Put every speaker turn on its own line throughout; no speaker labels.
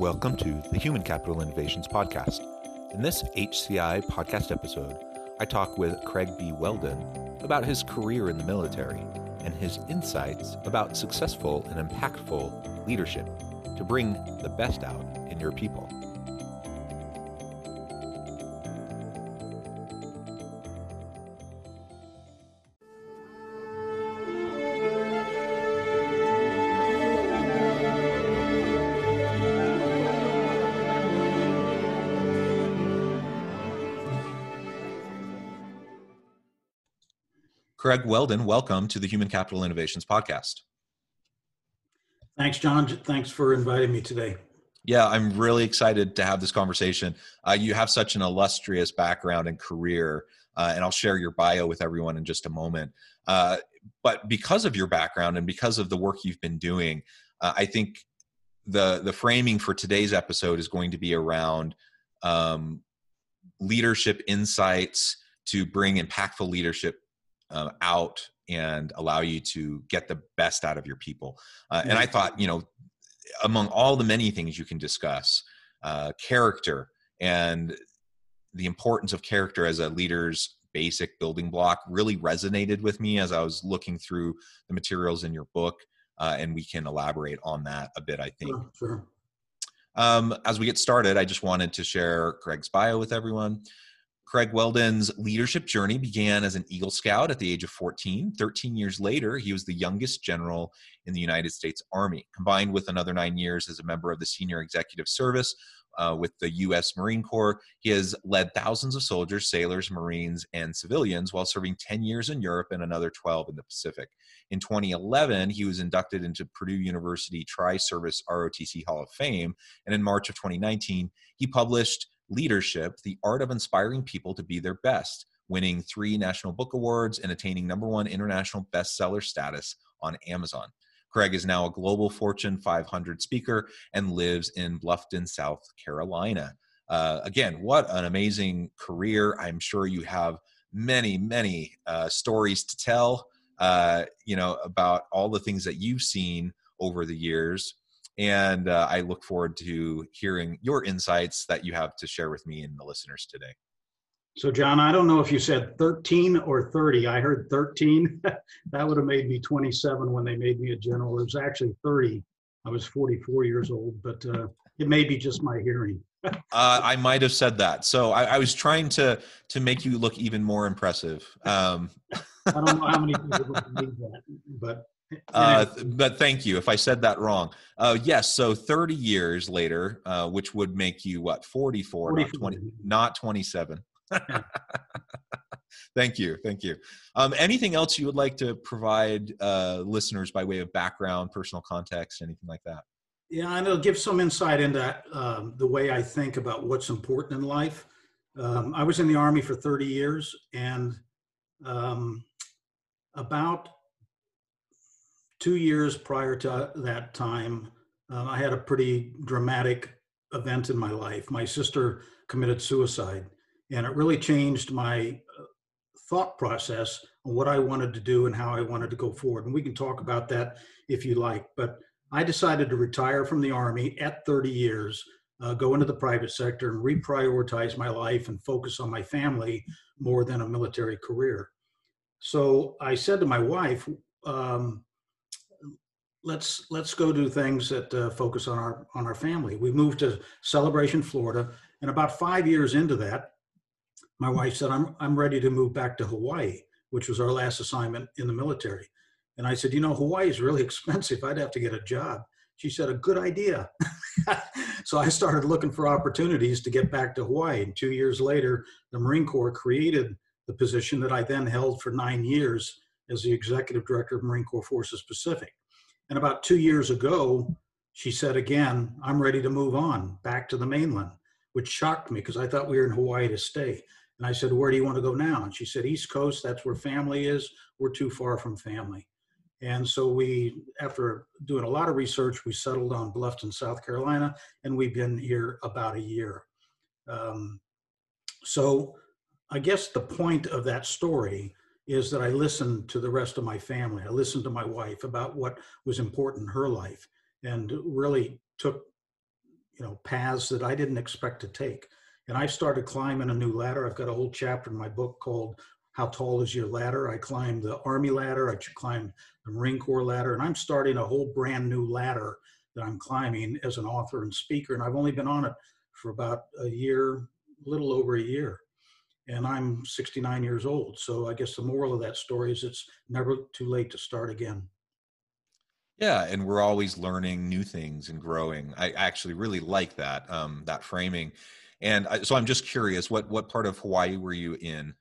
Welcome to the Human Capital Innovations Podcast. In this HCI podcast episode, I talk with Craig B. Whelden about his career in the military and his insights about successful and impactful leadership to bring the best out in your people. Craig Whelden, welcome to the Human Capital Innovations Podcast.
Thanks, John. Thanks for inviting me today.
Yeah, I'm really excited to have this conversation. Uh, you have such an illustrious background and career, uh, and I'll share your bio with everyone in just a moment. Uh, but because of your background and because of the work you've been doing, uh, I think the the framing for today's episode is going to be around um, leadership insights to bring impactful leadership uh, out and allow you to get the best out of your people. Uh, and I thought, you know, among all the many things you can discuss, uh, character and the importance of character as a leader's basic building block really resonated with me as I was looking through the materials in your book. Uh, and we can elaborate on that a bit, I think. Sure, sure. Um, as we get started, I just wanted to share Greg's bio with everyone. Craig Whelden's leadership journey began as an Eagle Scout at the age of 14. 13 years later, he was the youngest general in the United States Army, combined with another nine years as a member of the Senior Executive Service uh, with the U.S. Marine Corps. He has led thousands of soldiers, sailors, Marines, and civilians while serving 10 years in Europe and another 12 in the Pacific. In 2011, he was inducted into Purdue University Tri Service ROTC Hall of Fame. And in March of 2019, he published Leadership The Art of Inspiring People to Be Their Best, winning three National Book Awards and attaining number one international bestseller status on Amazon. Craig is now a global Fortune 500 speaker and lives in Bluffton, South Carolina. Uh, again, what an amazing career. I'm sure you have many, many uh, stories to tell, uh, you know, about all the things that you've seen over the years. And uh, I look forward to hearing your insights that you have to share with me and the listeners today.
So, John, I don't know if you said 13 or 30. I heard 13. that would have made me 27 when they made me a general. It was actually 30. I was 44 years old, but uh, it may be just my hearing.
uh, I might have said that. So I, I, was trying to to make you look even more impressive. Um,
I don't know how many people believe that, but
uh, but thank you if I said that wrong. Uh, yes, so 30 years later, uh, which would make you what 44, 44. not 20, not 27. thank you, thank you. Um, anything else you would like to provide uh, listeners by way of background, personal context, anything like that?
Yeah, and it'll give some insight into um, the way I think about what's important in life. Um, I was in the Army for 30 years, and um, about two years prior to that time, uh, I had a pretty dramatic event in my life. My sister committed suicide, and it really changed my uh, thought process on what I wanted to do and how I wanted to go forward. And we can talk about that if you like. But I decided to retire from the Army at 30 years, uh, go into the private sector and reprioritize my life and focus on my family more than a military career. So I said to my wife, um, let's let's go do things that uh, focus on our on our family. We moved to Celebration, Florida, and about five years into that, my wife said, "I'm I'm ready to move back to Hawaii," which was our last assignment in the military. And I said, "You know, Hawaii is really expensive. I'd have to get a job." She said, "A good idea." so I started looking for opportunities to get back to Hawaii. And two years later, the Marine Corps created the position that I then held for nine years as the executive director of Marine Corps Forces Pacific. And about two years ago, she said again, I'm ready to move on back to the mainland, which shocked me because I thought we were in Hawaii to stay. And I said, Where do you want to go now? And she said, East Coast, that's where family is. We're too far from family. And so we, after doing a lot of research, we settled on Bluffton, South Carolina, and we've been here about a year. Um, so I guess the point of that story is that I listened to the rest of my family. I listened to my wife about what was important in her life and really took, you know, paths that I didn't expect to take. And I started climbing a new ladder. I've got a whole chapter in my book called How Tall Is Your Ladder? I climbed the Army ladder, I climbed the Marine Corps ladder, and I'm starting a whole brand new ladder that I'm climbing as an author and speaker. And I've only been on it for about a year, a little over a year. And I'm 69 years old. So I guess the moral of that story is it's never too late to start again.
Yeah, and we're always learning new things and growing. I actually really like that um, that framing. And I, so I'm just curious, what what part of Hawaii were you in?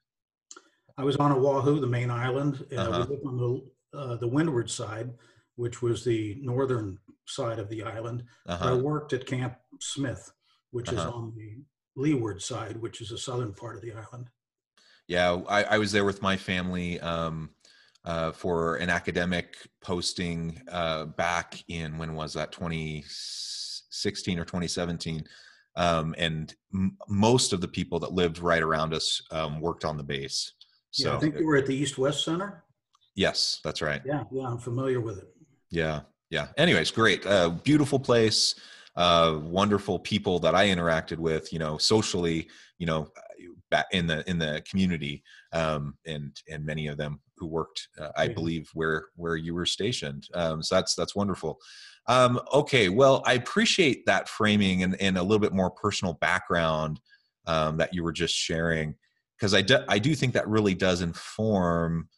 I was on Oahu, the main island. Uh, uh-huh. We lived on the uh, the windward side, which was the northern side of the island. Uh-huh. I worked at Camp Smith, which uh-huh. is on the leeward side, which is the southern part of the island.
Yeah, I, I was there with my family. Um, uh, for an academic posting uh, back in when was that? 2016 or 2017 um, and m- most of the people that lived right around us um, worked on the base. So
yeah, i think you were at the east west center?
Yes that's right.
Yeah yeah i'm familiar with it.
Yeah yeah. Anyways great. Uh, beautiful place uh, wonderful people that i interacted with you know socially you know in the in the community um, and and many of them who worked, uh, I believe, where where you were stationed. Um, so that's that's wonderful. Um, okay, well, I appreciate that framing and, and a little bit more personal background um, that you were just sharing, because I do, I do think that really does inform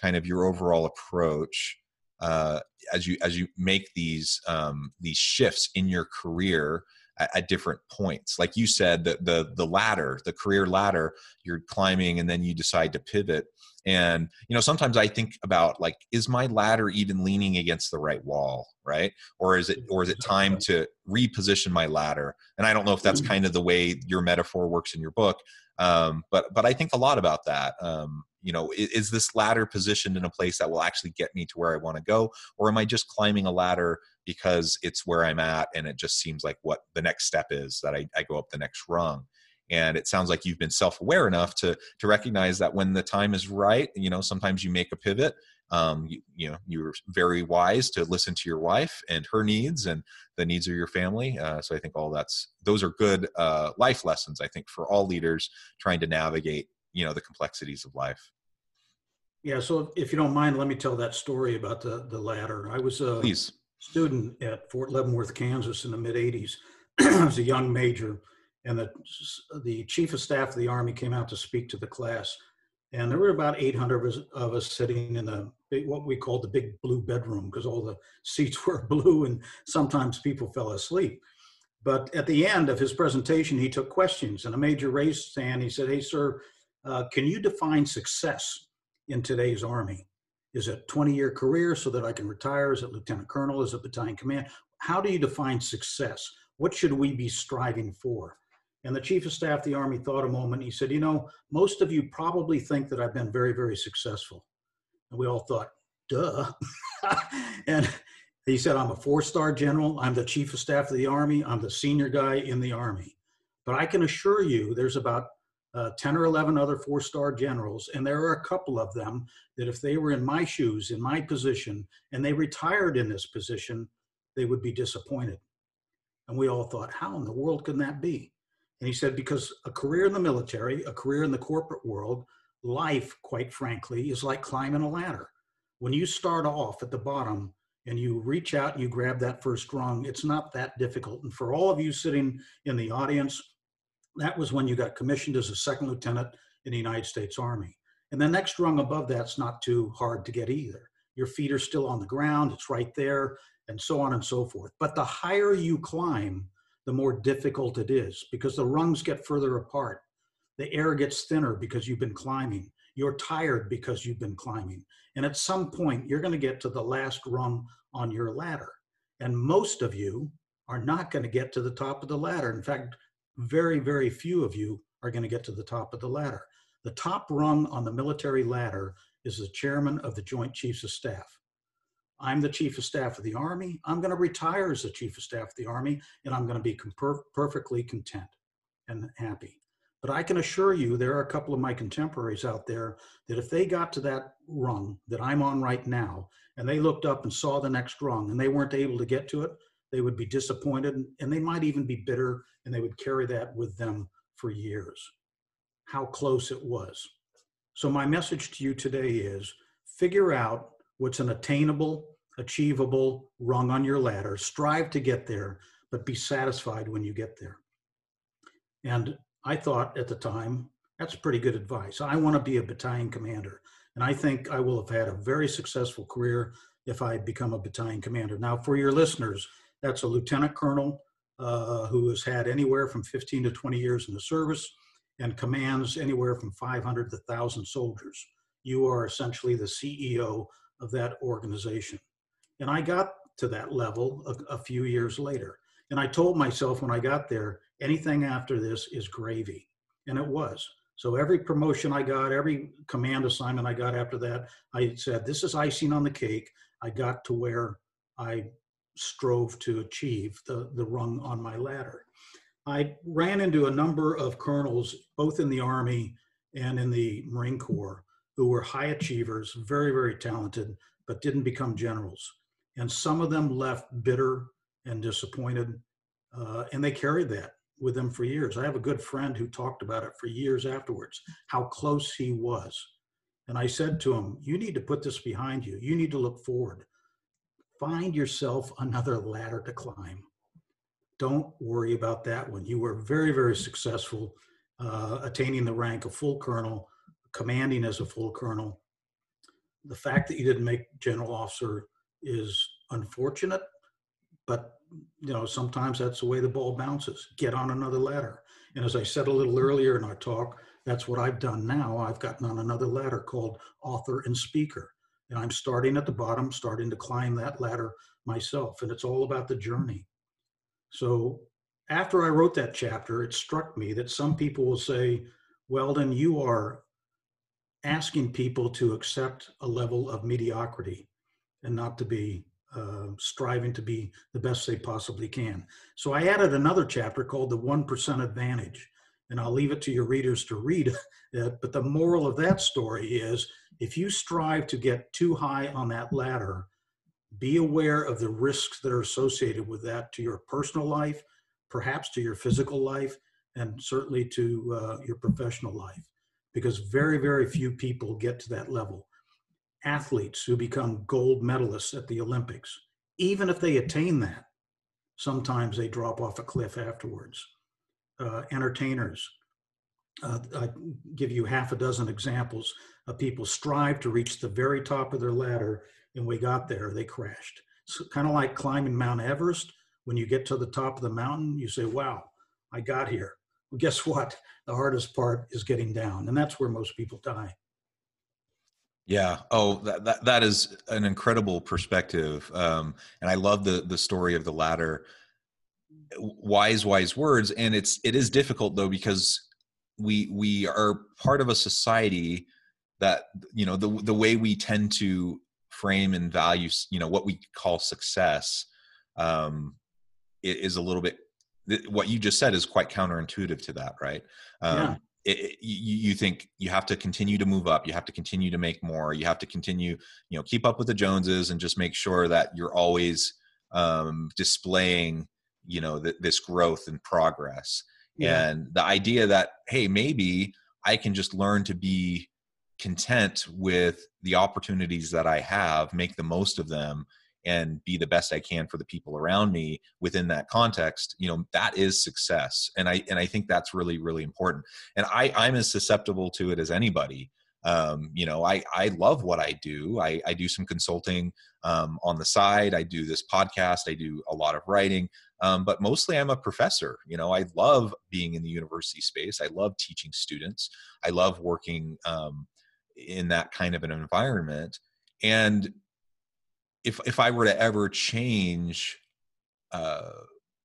kind of your overall approach uh, as you as you make these um, these shifts in your career at, at, different points. Like you said, the the the ladder, the career ladder, you're climbing, and then you decide to pivot and you know sometimes i think about like is my ladder even leaning against the right wall right or is it or is it time to reposition my ladder and i don't know if that's mm-hmm. kind of the way your metaphor works in your book um, but but i think a lot about that um, you know is, is, this ladder positioned in a place that will actually get me to where i want to go? Or am i just climbing a ladder because it's where i'm at and it just seems like what the next step is that i, I go up the next rung and it sounds like you've been self-aware enough to to recognize that when the time is right you know sometimes you make a pivot um, you, you know you're very wise to listen to your wife and her needs and the needs of your family uh, so i think all that's those are good uh, life lessons i think for all leaders trying to navigate you know the complexities of life.
Yeah so if you don't mind let me tell that story about the the ladder i was a
Please.
student at fort leavenworth kansas in the mid 80s i was a young major and the, the chief of staff of the army came out to speak to the class. And there were about 800 of us, of us sitting in the what we called the big blue bedroom because all the seats were blue and sometimes people fell asleep. But at the end of his presentation he took questions and a major raised his hand. He said hey sir uh, can you define success in today's army? Is it 20 year career so that i can retire? Is it lieutenant colonel? Is it battalion command? How do you define success? What should we be striving for and the chief of staff of the Army thought a moment. He said, You know, most of you probably think that I've been very, very successful. And we all thought, Duh. and he said, I'm a four star general. I'm the chief of staff of the Army. I'm the senior guy in the Army. But I can assure you there's about uh, 10 or 11 other four star generals. And there are a couple of them that if they were in my shoes, in my position, and they retired in this position, they would be disappointed. And we all thought, How in the world can that be? And he said, because a career in the military, a career in the corporate world, life, quite frankly, is like climbing a ladder. When you start off at the bottom and you reach out and you grab that first rung, it's not that difficult. And for all of you sitting in the audience, that was when you got commissioned as a second lieutenant in the United States Army. And the next rung above that's not too hard to get either. Your feet are still on the ground, it's right there, and so on and so forth. But the higher you climb, the more difficult it is because the rungs get further apart. The air gets thinner because you've been climbing. You're tired because you've been climbing. And at some point, you're going to get to the last rung on your ladder. And most of you are not going to get to the top of the ladder. In fact, very, very few of you are going to get to the top of the ladder. The top rung on the military ladder is the chairman of the Joint Chiefs of Staff. I'm the chief of staff of the Army. I'm going to retire as the chief of staff of the Army, and I'm going to be per- perfectly content and happy. But I can assure you, there are a couple of my contemporaries out there that if they got to that rung that I'm on right now, and they looked up and saw the next rung and they weren't able to get to it, they would be disappointed and they might even be bitter and they would carry that with them for years. How close it was. So, my message to you today is figure out what's an attainable, achievable rung on your ladder, strive to get there, but be satisfied when you get there. And I thought at the time, that's pretty good advice. I want to be a battalion commander. And I think I will have had a very successful career if I become a battalion commander. Now, for your listeners, that's a lieutenant colonel uh, who has had anywhere from 15 to 20 years in the service and commands anywhere from 500 to 1,000 soldiers. You are essentially the CEO of that organization. And I got to that level a, a few years later. And I told myself when I got there, anything after this is gravy. And it was. So every promotion I got, every command assignment I got after that, I said, this is icing on the cake. I got to where I strove to achieve the, the rung on my ladder. I ran into a number of colonels, both in the Army and in the Marine Corps, who were high achievers, very, very talented, but didn't become generals. And some of them left bitter and disappointed, uh, and they carried that with them for years. I have a good friend who talked about it for years afterwards, how close he was. And I said to him, You need to put this behind you. You need to look forward find yourself another ladder to climb. Don't worry about that one. You were very, very successful uh, attaining the rank of full colonel, commanding as a full colonel. The fact that you didn't make general officer is unfortunate, but you know sometimes that's the way the ball bounces. Get on another ladder. And as I said a little earlier in our talk, that's what I've done now. I've gotten on another ladder called author and speaker. And I'm starting at the bottom, starting to climb that ladder myself. And it's all about the journey. So after I wrote that chapter, it struck me that some people will say, Whelden, you are asking people to accept a level of mediocrity and not to be uh, striving to be the best they possibly can. So I added another chapter called The 1% Advantage. And I'll leave it to your readers to read it. But the moral of that story is if you strive to get too high on that ladder, be aware of the risks that are associated with that to your personal life, perhaps to your physical life, and certainly to uh, your professional life, because very, very few people get to that level. Athletes who become gold medalists at the Olympics, even if they attain that, sometimes they drop off a cliff afterwards. Uh, entertainers, uh, I give you half a dozen examples of people strive to reach the very top of their ladder, and we got there, they crashed. It's kind of like climbing Mount Everest. When you get to the top of the mountain, you say, "Wow, I got here." Well, guess what? The hardest part is getting down, and that's where most people die.
Yeah. Oh, that that, that is an incredible perspective, um, and I love the the story of the ladder. Wise, wise words, and it's it is difficult though because we we are part of a society that you know the the way we tend to frame and value you know what we call success um is a little bit what you just said is quite counterintuitive to that right um yeah. It, it, you, you think you have to continue to move up you have to continue to make more you have to continue you know keep up with the joneses and just make sure that you're always um displaying you know th- this growth and progress yeah. and the idea that hey maybe i can just learn to be content with the opportunities that i have make the most of them and be the best i can for the people around me within that context you know that is success. And i and i think that's really really important. And i i'm as susceptible to it as anybody. Um, you know i i love what i do. I i do some consulting um, on the side. I do this podcast. I do a lot of writing. Um, but mostly i'm a professor. You know i love being in the university space. I love teaching students. I love working um, in that kind of an environment. And if if I were to ever change uh,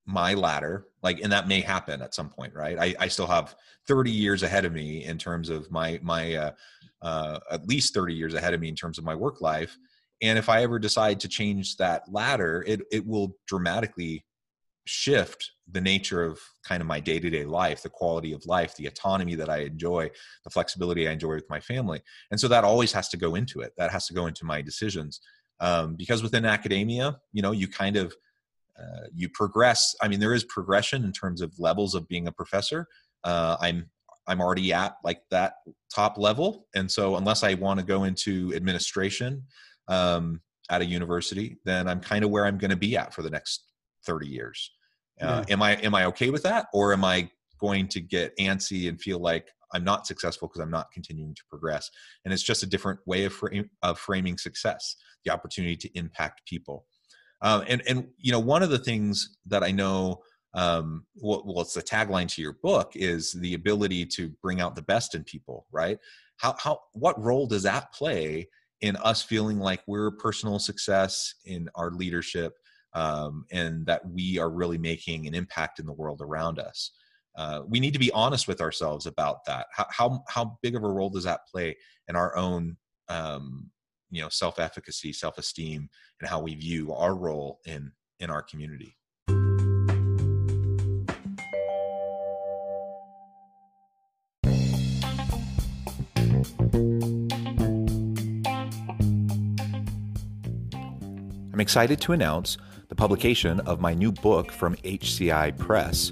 my ladder, like, and that may happen at some point, right? I, I still have 30 years ahead of me in terms of my my uh, uh, at least 30 years ahead of me in terms of my work life. And if I ever decide to change that ladder, it it will dramatically shift the nature of kind of my day-to-day life the quality of life the autonomy that i enjoy the flexibility i enjoy with my family and so that always has to go into it that has to go into my decisions um, because within academia you know you kind of uh, you progress i mean there is progression in terms of levels of being a professor uh, i'm i'm already at like that top level and so unless i want to go into administration um, at a university then i'm kind of where i'm going to be at for the next 30 years. Uh, yeah. Am I am I okay with that, or am I going to get antsy and feel like I'm not successful because I'm not continuing to progress? And it's just a different way of, frame, of framing success, the opportunity to impact people. Um, and and you know one of the things that I know. Um, well, well, it's the tagline to your book is the ability to bring out the best in people, right? How, how, what role does that play in us feeling like we're personal success in our leadership um, and that we are really making an impact in the world around us. Uh, we need to be honest with ourselves about that. How, how, how big of a role does that play in our own, um, you know, self-efficacy, self-esteem, and how we view our role in in our community? I'm excited to announce the publication of my new book from HCI Press,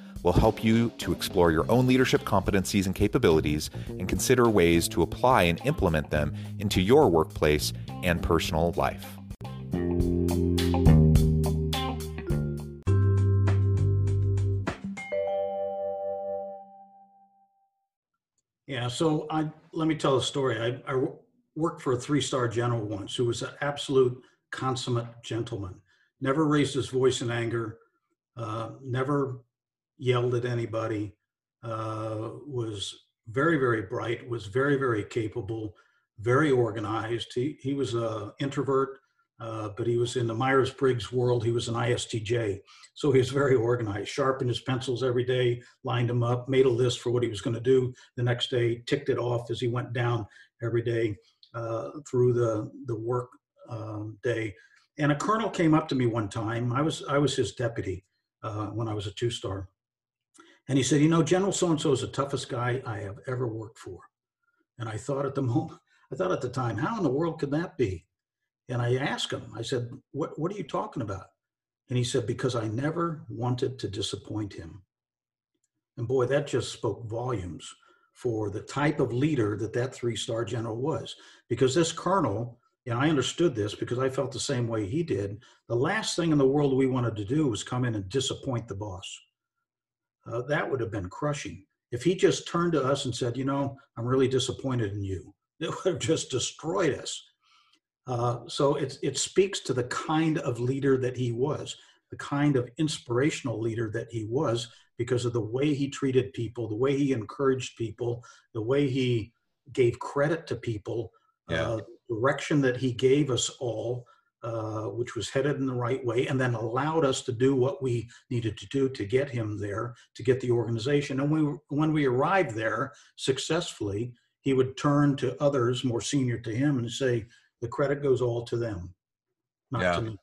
will help you to explore your own leadership competencies and capabilities and consider ways to apply and implement them into your workplace and personal life.
Yeah, so I let me tell a story. I, I worked for a three-star general once who was an absolute consummate gentleman. Never raised his voice in anger. Uh, never yelled at anybody, uh, was very, very bright, was very, very capable, very organized. He, he was an introvert, uh, but he was in the Myers Briggs world. He was an ISTJ. So he was very organized, sharpened his pencils every day, lined them up, made a list for what he was going to do the next day, ticked it off as he went down every day uh, through the, the work um, day. And a colonel came up to me one time. I was, I was his deputy uh, when I was a two star. And he said, You know, General so and so is the toughest guy I have ever worked for. And I thought at the moment, I thought at the time, how in the world could that be? And I asked him, I said, What, what are you talking about? And he said, Because I never wanted to disappoint him. And boy, that just spoke volumes for the type of leader that that three star general was. Because this colonel, and I understood this because I felt the same way he did, the last thing in the world we wanted to do was come in and disappoint the boss uh, that would have been crushing. If he just turned to us and said, you know, I'm really disappointed in you, it would have just destroyed us. Uh, so it, it speaks to the kind of leader that he was, the kind of inspirational leader that he was because of the way he treated people, the way he encouraged people, the way he gave credit to people, yeah. uh, direction that he gave us all uh, which was headed in the right way, and then allowed us to do what we needed to do to get him there, to get the organization. And we, when we arrived there successfully, he would turn to others more senior to him and say, "The credit goes all to them, not yeah. to me.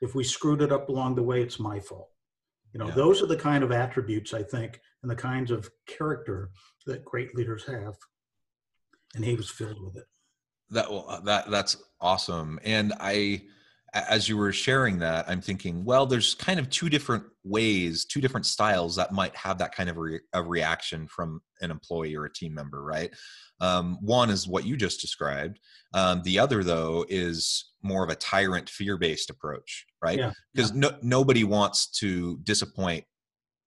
If we screwed it up along the way, it's my fault." You know,
Yeah.
those are the kind of attributes I think and the kinds of character that great leaders have. And he was filled with it.
That well, uh, that that's awesome. And I, as you were sharing that, I'm thinking, well, there's kind of two different ways, two different styles that might have that kind of re- a reaction from an employee or a team member, right? Um, one is what you just described. Um, the other, though, is more of a tyrant, fear-based approach, right?
Yeah,
Because no, nobody wants to disappoint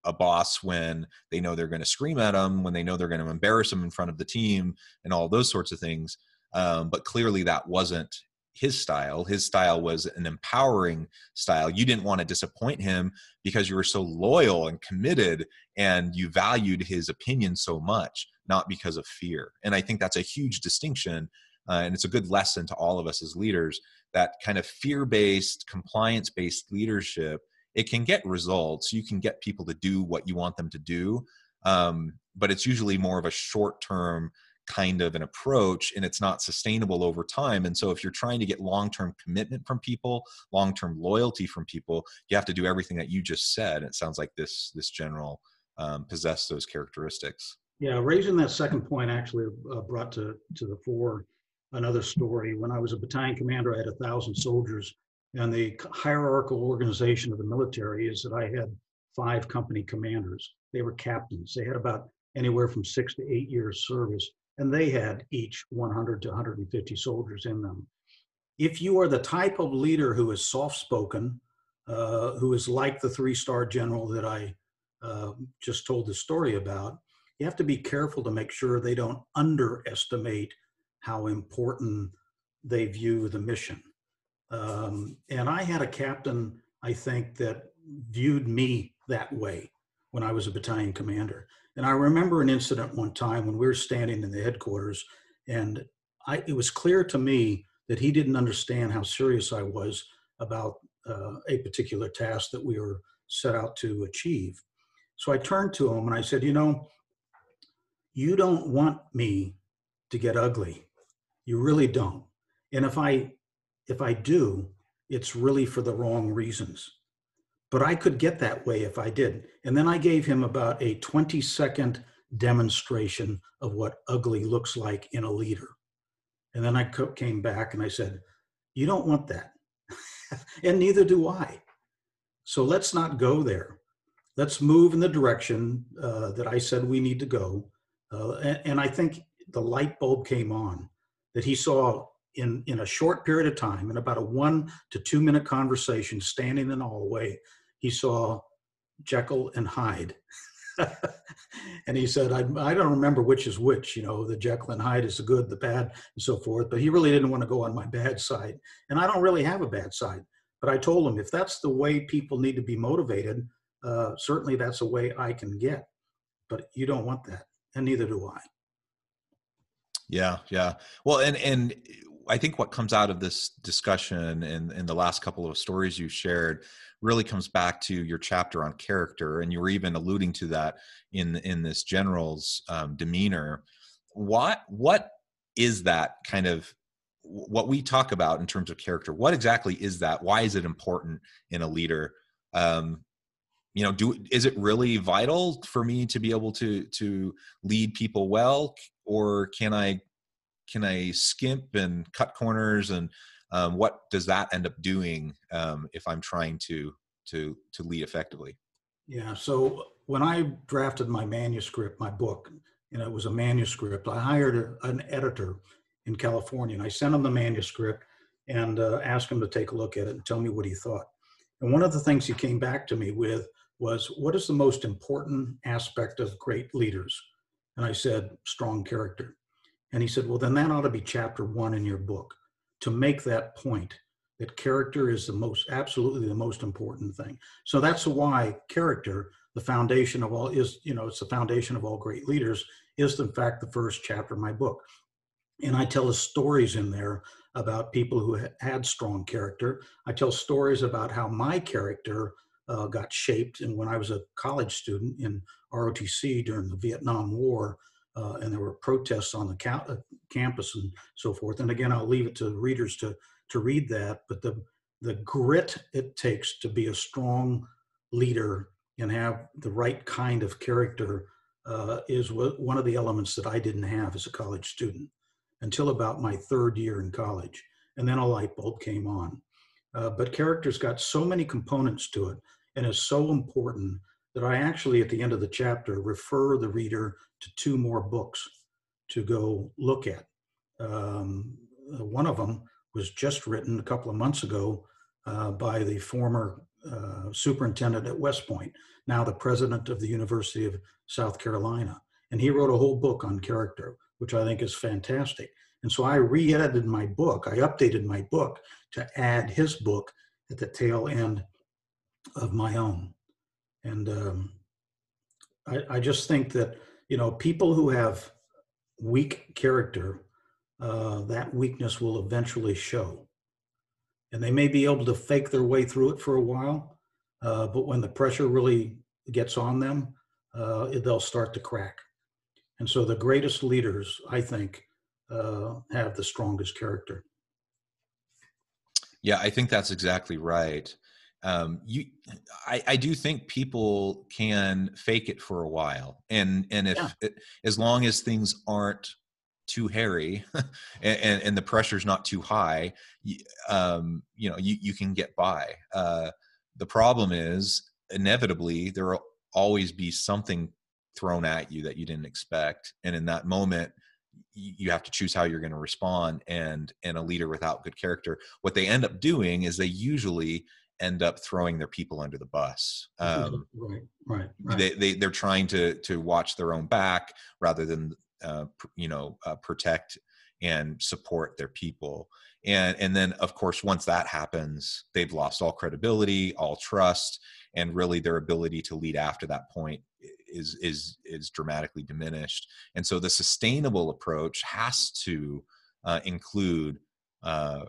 a boss when they know they're going to scream at them, when they know they're going to embarrass them in front of the team, and all those sorts of things. Um, but clearly, that wasn't his style. His style was an empowering style. You didn't want to disappoint him because you were so loyal and committed and you valued his opinion so much, not because of fear. And I think that's a huge distinction. Uh, and it's a good lesson to all of us as leaders that kind of fear based, compliance based leadership. It can get results. You can get people to do what you want them to do. Um, but it's usually more of a short term kind of an approach and it's not sustainable over time and so if you're trying to get long-term commitment from people long-term loyalty from people you have to do everything that you just said it sounds like this this general um, possess those characteristics
Yeah, raising that second point actually uh, brought to, to the fore another story. When I was a battalion commander, I had a thousand soldiers, and the hierarchical organization of the military is that I had five company commanders. They were captains. They had about anywhere from six to eight years service, and they had each 100 to 150 soldiers in them. If you are the type of leader who is soft-spoken, uh, who is like the three-star general that I uh, just told the story about, you have to be careful to make sure they don't underestimate how important they view the mission. Um, and I had a captain, I think, that viewed me that way when I was a battalion commander. And I remember an incident one time when we were standing in the headquarters, and I, it was clear to me that he didn't understand how serious I was about uh, a particular task that we were set out to achieve. So I turned to him and I said, You know, you don't want me to get ugly. You really don't. And if I if I do, it's really for the wrong reasons. But I could get that way if I did. And then I gave him about a 20 second demonstration of what ugly looks like in a leader. And then I came back and I said, You don't want that. and neither do I. So let's not go there. Let's move in the direction uh, that I said we need to go. Uh, and, and I think the light bulb came on that he saw in, in a short period of time, in about a one to two minute conversation, standing in the hallway, he saw Jekyll and Hyde. and he said, I, I don't remember which is which, you know, the Jekyll and Hyde is the good, the bad, and so forth. But he really didn't want to go on my bad side. And I don't really have a bad side. But I told him if that's the way people need to be motivated, uh, certainly that's a way I can get. But you don't want that, and neither do I.
Yeah, yeah. Well, and and I think what comes out of this discussion and in the last couple of stories you shared really comes back to your chapter on character, and you were even alluding to that in in this general's um, demeanor. What what is that kind of what we talk about in terms of character? What exactly is that? Why is it important in a leader? Um, you know do is it really vital for me to be able to to lead people well or can i can i skimp and cut corners and um, what does that end up doing um, if i'm trying to to to lead effectively
Yeah. So when I drafted my manuscript, my book, and it was a manuscript, I hired a, an editor in California, and I sent him the manuscript and uh, asked him to take a look at it and tell me what he thought. And one of the things he came back to me with was, "What is the most important aspect of great leaders?" And I said, "Strong character." And he said, "Well, then that ought to be chapter one in your book to make that point." That character is the most, absolutely the most important thing. So that's why character, the foundation of all, is you know it's the foundation of all great leaders. Is in fact the first chapter of my book, and I tell stories in there about people who had strong character. I tell stories about how my character uh, got shaped, and when I was a college student in ROTC during the Vietnam War, uh, and there were protests on the ca- uh, campus and so forth. And again, I'll leave it to readers to to read that. But the the grit it takes to be a strong leader and have the right kind of character uh, is one of the elements that I didn't have as a college student until about my third year in college. And then a light bulb came on. Uh, but character's got so many components to it and is so important that I actually, at the end of the chapter, refer the reader to two more books to go look at. Um, one of them was just written a couple of months ago uh, by the former uh, superintendent at West Point, now the president of the University of South Carolina. And he wrote a whole book on character, which I think is fantastic. And so I re edited my book, I updated my book to add his book at the tail end of my own. And um, I, I, just think that, you know, people who have weak character, uh, that weakness will eventually show. And they may be able to fake their way through it for a while, uh, but when the pressure really gets on them, uh, they'll start to crack. And so the greatest leaders, I think, uh, have the strongest character.
Yeah, I think that's exactly right. Um, you, I, I do think people can fake it for a while, and and if yeah. it, as long as things aren't too hairy and, and, and, the pressure's not too high, um, you know, you, you can get by. Uh, the problem is inevitably there will always be something thrown at you that you didn't expect, and in that moment, you have to choose how you're going to respond and and a leader without good character what they end up doing is they usually end up throwing their people under the bus
um, right, right, right.
They, they they're trying to to watch their own back rather than uh, you know uh, protect and support their people and and then of course once that happens they've lost all credibility all trust and really their ability to lead after that point is is is dramatically diminished and so the sustainable approach has to uh, include uh,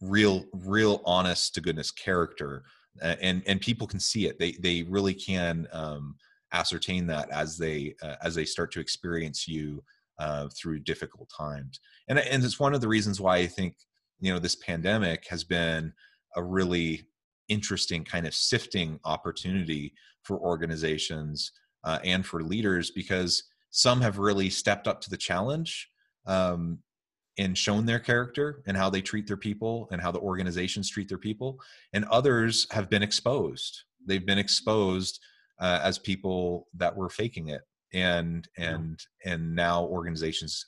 real real honest to goodness character and and people can see it. They they really can um, ascertain that as they uh, as they start to experience you uh, through difficult times. And and it's one of the reasons why i think you know this pandemic has been a really interesting kind of sifting opportunity for organizations uh, and for leaders because some have really stepped up to the challenge um, and shown their character and how they treat their people and how the organizations treat their people and others have been exposed they've been exposed uh, as people that were faking it and and and now organizations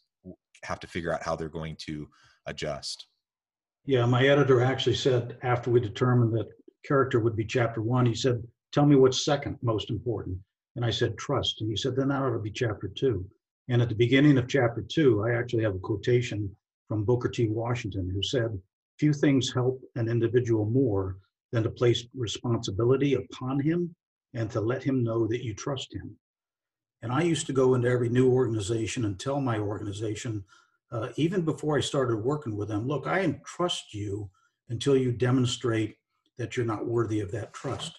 have to figure out how they're going to adjust
yeah my editor actually said after we determined that character would be chapter one. He said, Tell me what's second most important. And I said, Trust. And he said, Then that ought to be chapter two. And at the beginning of chapter two, I actually have a quotation from Booker T. Washington, who said, Few things help an individual more than to place responsibility upon him and to let him know that you trust him. And I used to go into every new organization and tell my organization, uh, even before I started working with them, look, I entrust you until you demonstrate that you're not worthy of that trust.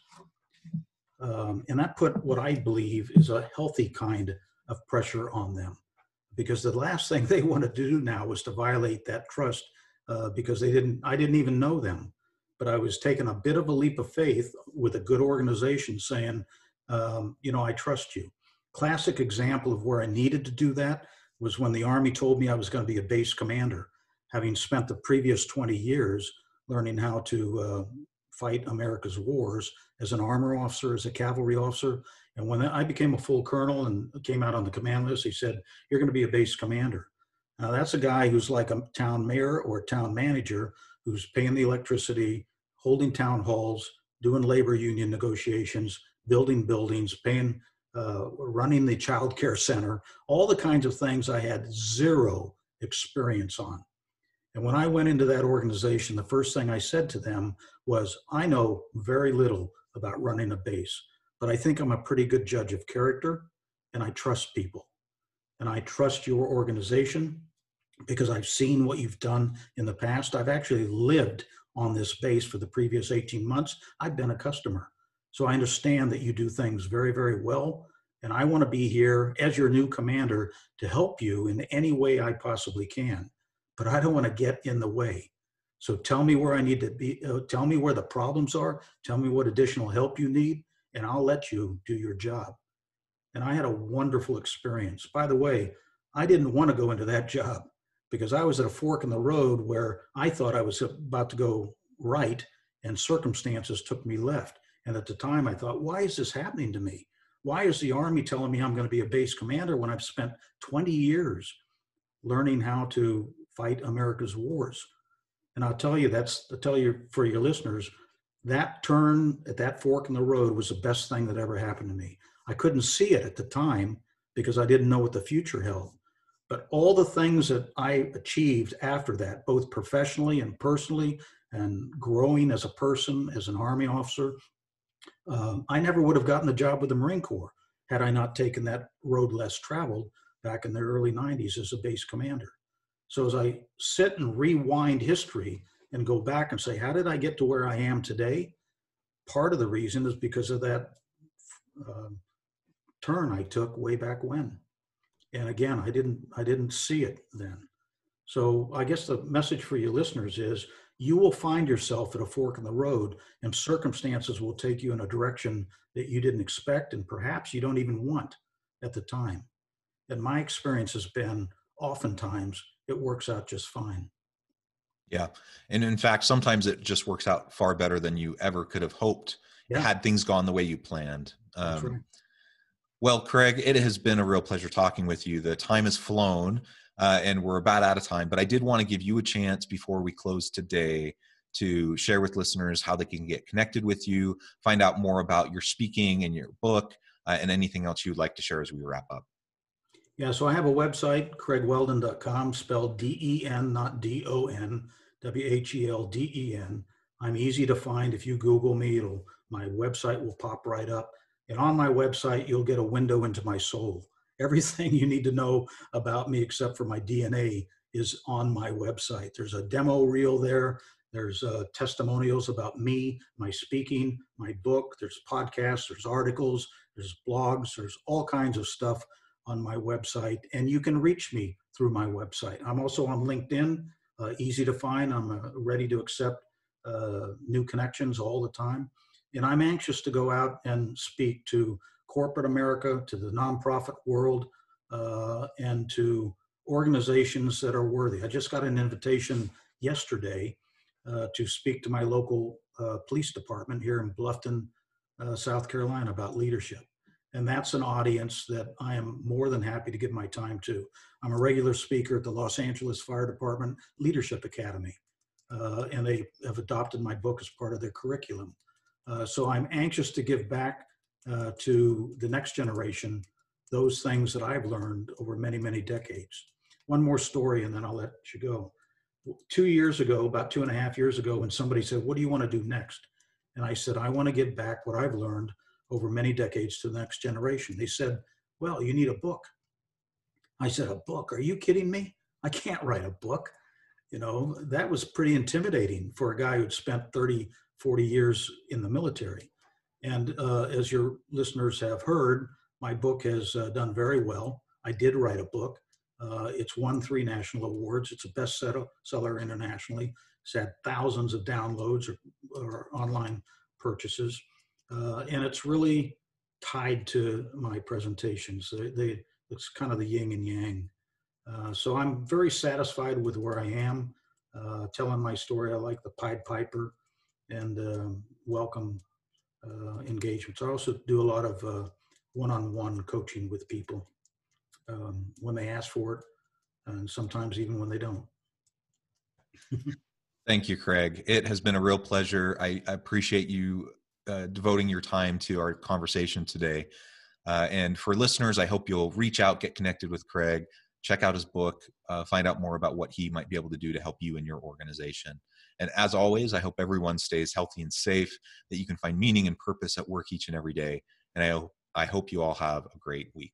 Um, and that put what I believe is a healthy kind of pressure on them because the last thing they want to do now was to violate that trust uh, because they didn't, I didn't even know them. But I was taking a bit of a leap of faith with a good organization saying, um, you know, I trust you. Classic example of where I needed to do that was when the Army told me I was going to be a base commander, having spent the previous 20 years learning how to uh, fight America's wars as an armor officer, as a cavalry officer. And when I became a full colonel and came out on the command list, he said, You're going to be a base commander. Now, that's a guy who's like a town mayor or town manager who's paying the electricity, holding town halls, doing labor union negotiations, building buildings, paying, uh, running the child care center, all the kinds of things I had zero experience on. And when I went into that organization, the first thing I said to them was, I know very little about running a base, but I think I'm a pretty good judge of character and I trust people. And I trust your organization because I've seen what you've done in the past. I've actually lived on this base for the previous 18 months. I've been a customer. So I understand that you do things very, very well. And I want to be here as your new commander to help you in any way I possibly can but I don't want to get in the way. So tell me where I need to be. Uh, tell me where the problems are. Tell me what additional help you need, and I'll let you do your job. And I had a wonderful experience. By the way, I didn't want to go into that job because I was at a fork in the road where I thought I was about to go right and circumstances took me left. And at the time, I thought, why is this happening to me? Why is the Army telling me I'm going to be a base commander when I've spent 20 years learning how to fight America's wars? And I'll tell you, that's to tell you for your listeners, that turn at that fork in the road was the best thing that ever happened to me. I couldn't see it at the time because I didn't know what the future held. But all the things that I achieved after that, both professionally and personally, and growing as a person, as an Army officer, um, I never would have gotten the job with the Marine Corps had I not taken that road less traveled back in the early 90s as a base commander. So as I sit and rewind history and go back and say, how did I get to where I am today? Part of the reason is because of that uh, turn I took way back when. And again, I didn't I didn't see it then. So I guess the message for your listeners is you will find yourself at a fork in the road and circumstances will take you in a direction that you didn't expect and perhaps you don't even want at the time. And my experience has been oftentimes it works out just fine.
Yeah. And in fact, sometimes it just works out far better than you ever could have hoped yeah. had things gone the way you planned. Um, right. Well, Craig, it has been a real pleasure talking with you. The time has flown uh, and we're about out of time, but I did want to give you a chance before we close today to share with listeners how they can get connected with you, find out more about your speaking and your book, uh, and anything else you'd like to share as we wrap up.
Yeah, so I have a website, craigwhelden.com, spelled D E N, not D O N. W H E L D E N. I'm easy to find. If you Google me, it'll my website will pop right up. And on my website, you'll get a window into my soul. Everything you need to know about me, except for my DNA, is on my website. There's a demo reel there. There's uh, testimonials about me, my speaking, my book. There's podcasts. There's articles. There's blogs. There's all kinds of stuff on my website, and you can reach me through my website. I'm also on LinkedIn uh, easy to find. I'm uh, ready to accept uh, new connections all the time. And I'm anxious to go out and speak to corporate America, to the nonprofit world, uh, and to organizations that are worthy. I just got an invitation yesterday uh, to speak to my local uh, police department here in Bluffton, South Carolina about leadership. And that's an audience that I am more than happy to give my time to. I'm a regular speaker at the Los Angeles Fire Department Leadership Academy, uh, and they have adopted my book as part of their curriculum. Uh, so I'm anxious to give back uh, to the next generation those things that I've learned over many, many decades. One more story, and then I'll let you go. Two years ago, about two and a half years ago, when somebody said, What do you want to do next? And I said, I want to give back what I've learned over many decades to the next generation. They said, Well, you need a book. I said, A book? Are you kidding me? I can't write a book. You know, that was pretty intimidating for a guy who'd spent 30, 40 years in the military. And uh, as your listeners have heard, my book has uh, done very well. I did write a book. Uh, it's won three national awards. It's a bestseller internationally. It's had thousands of downloads or, or online purchases uh, and it's really tied to my presentations. They, they, it's kind of the yin and yang. Uh, so I'm very satisfied with where I am, uh, telling my story. I like the Pied Piper and um, welcome uh, engagements. I also do a lot of uh, one-on-one coaching with people um, when they ask for it, and sometimes even when they don't.
Thank you, Craig. It has been a real pleasure. I, I appreciate you uh, devoting your time to our conversation today. Uh, and for listeners, I hope you'll reach out, get connected with Craig, check out his book, uh, find out more about what he might be able to do to help you and your organization. And as always, I hope everyone stays healthy and safe, that you can find meaning and purpose at work each and every day. And I, I hope you all have a great week.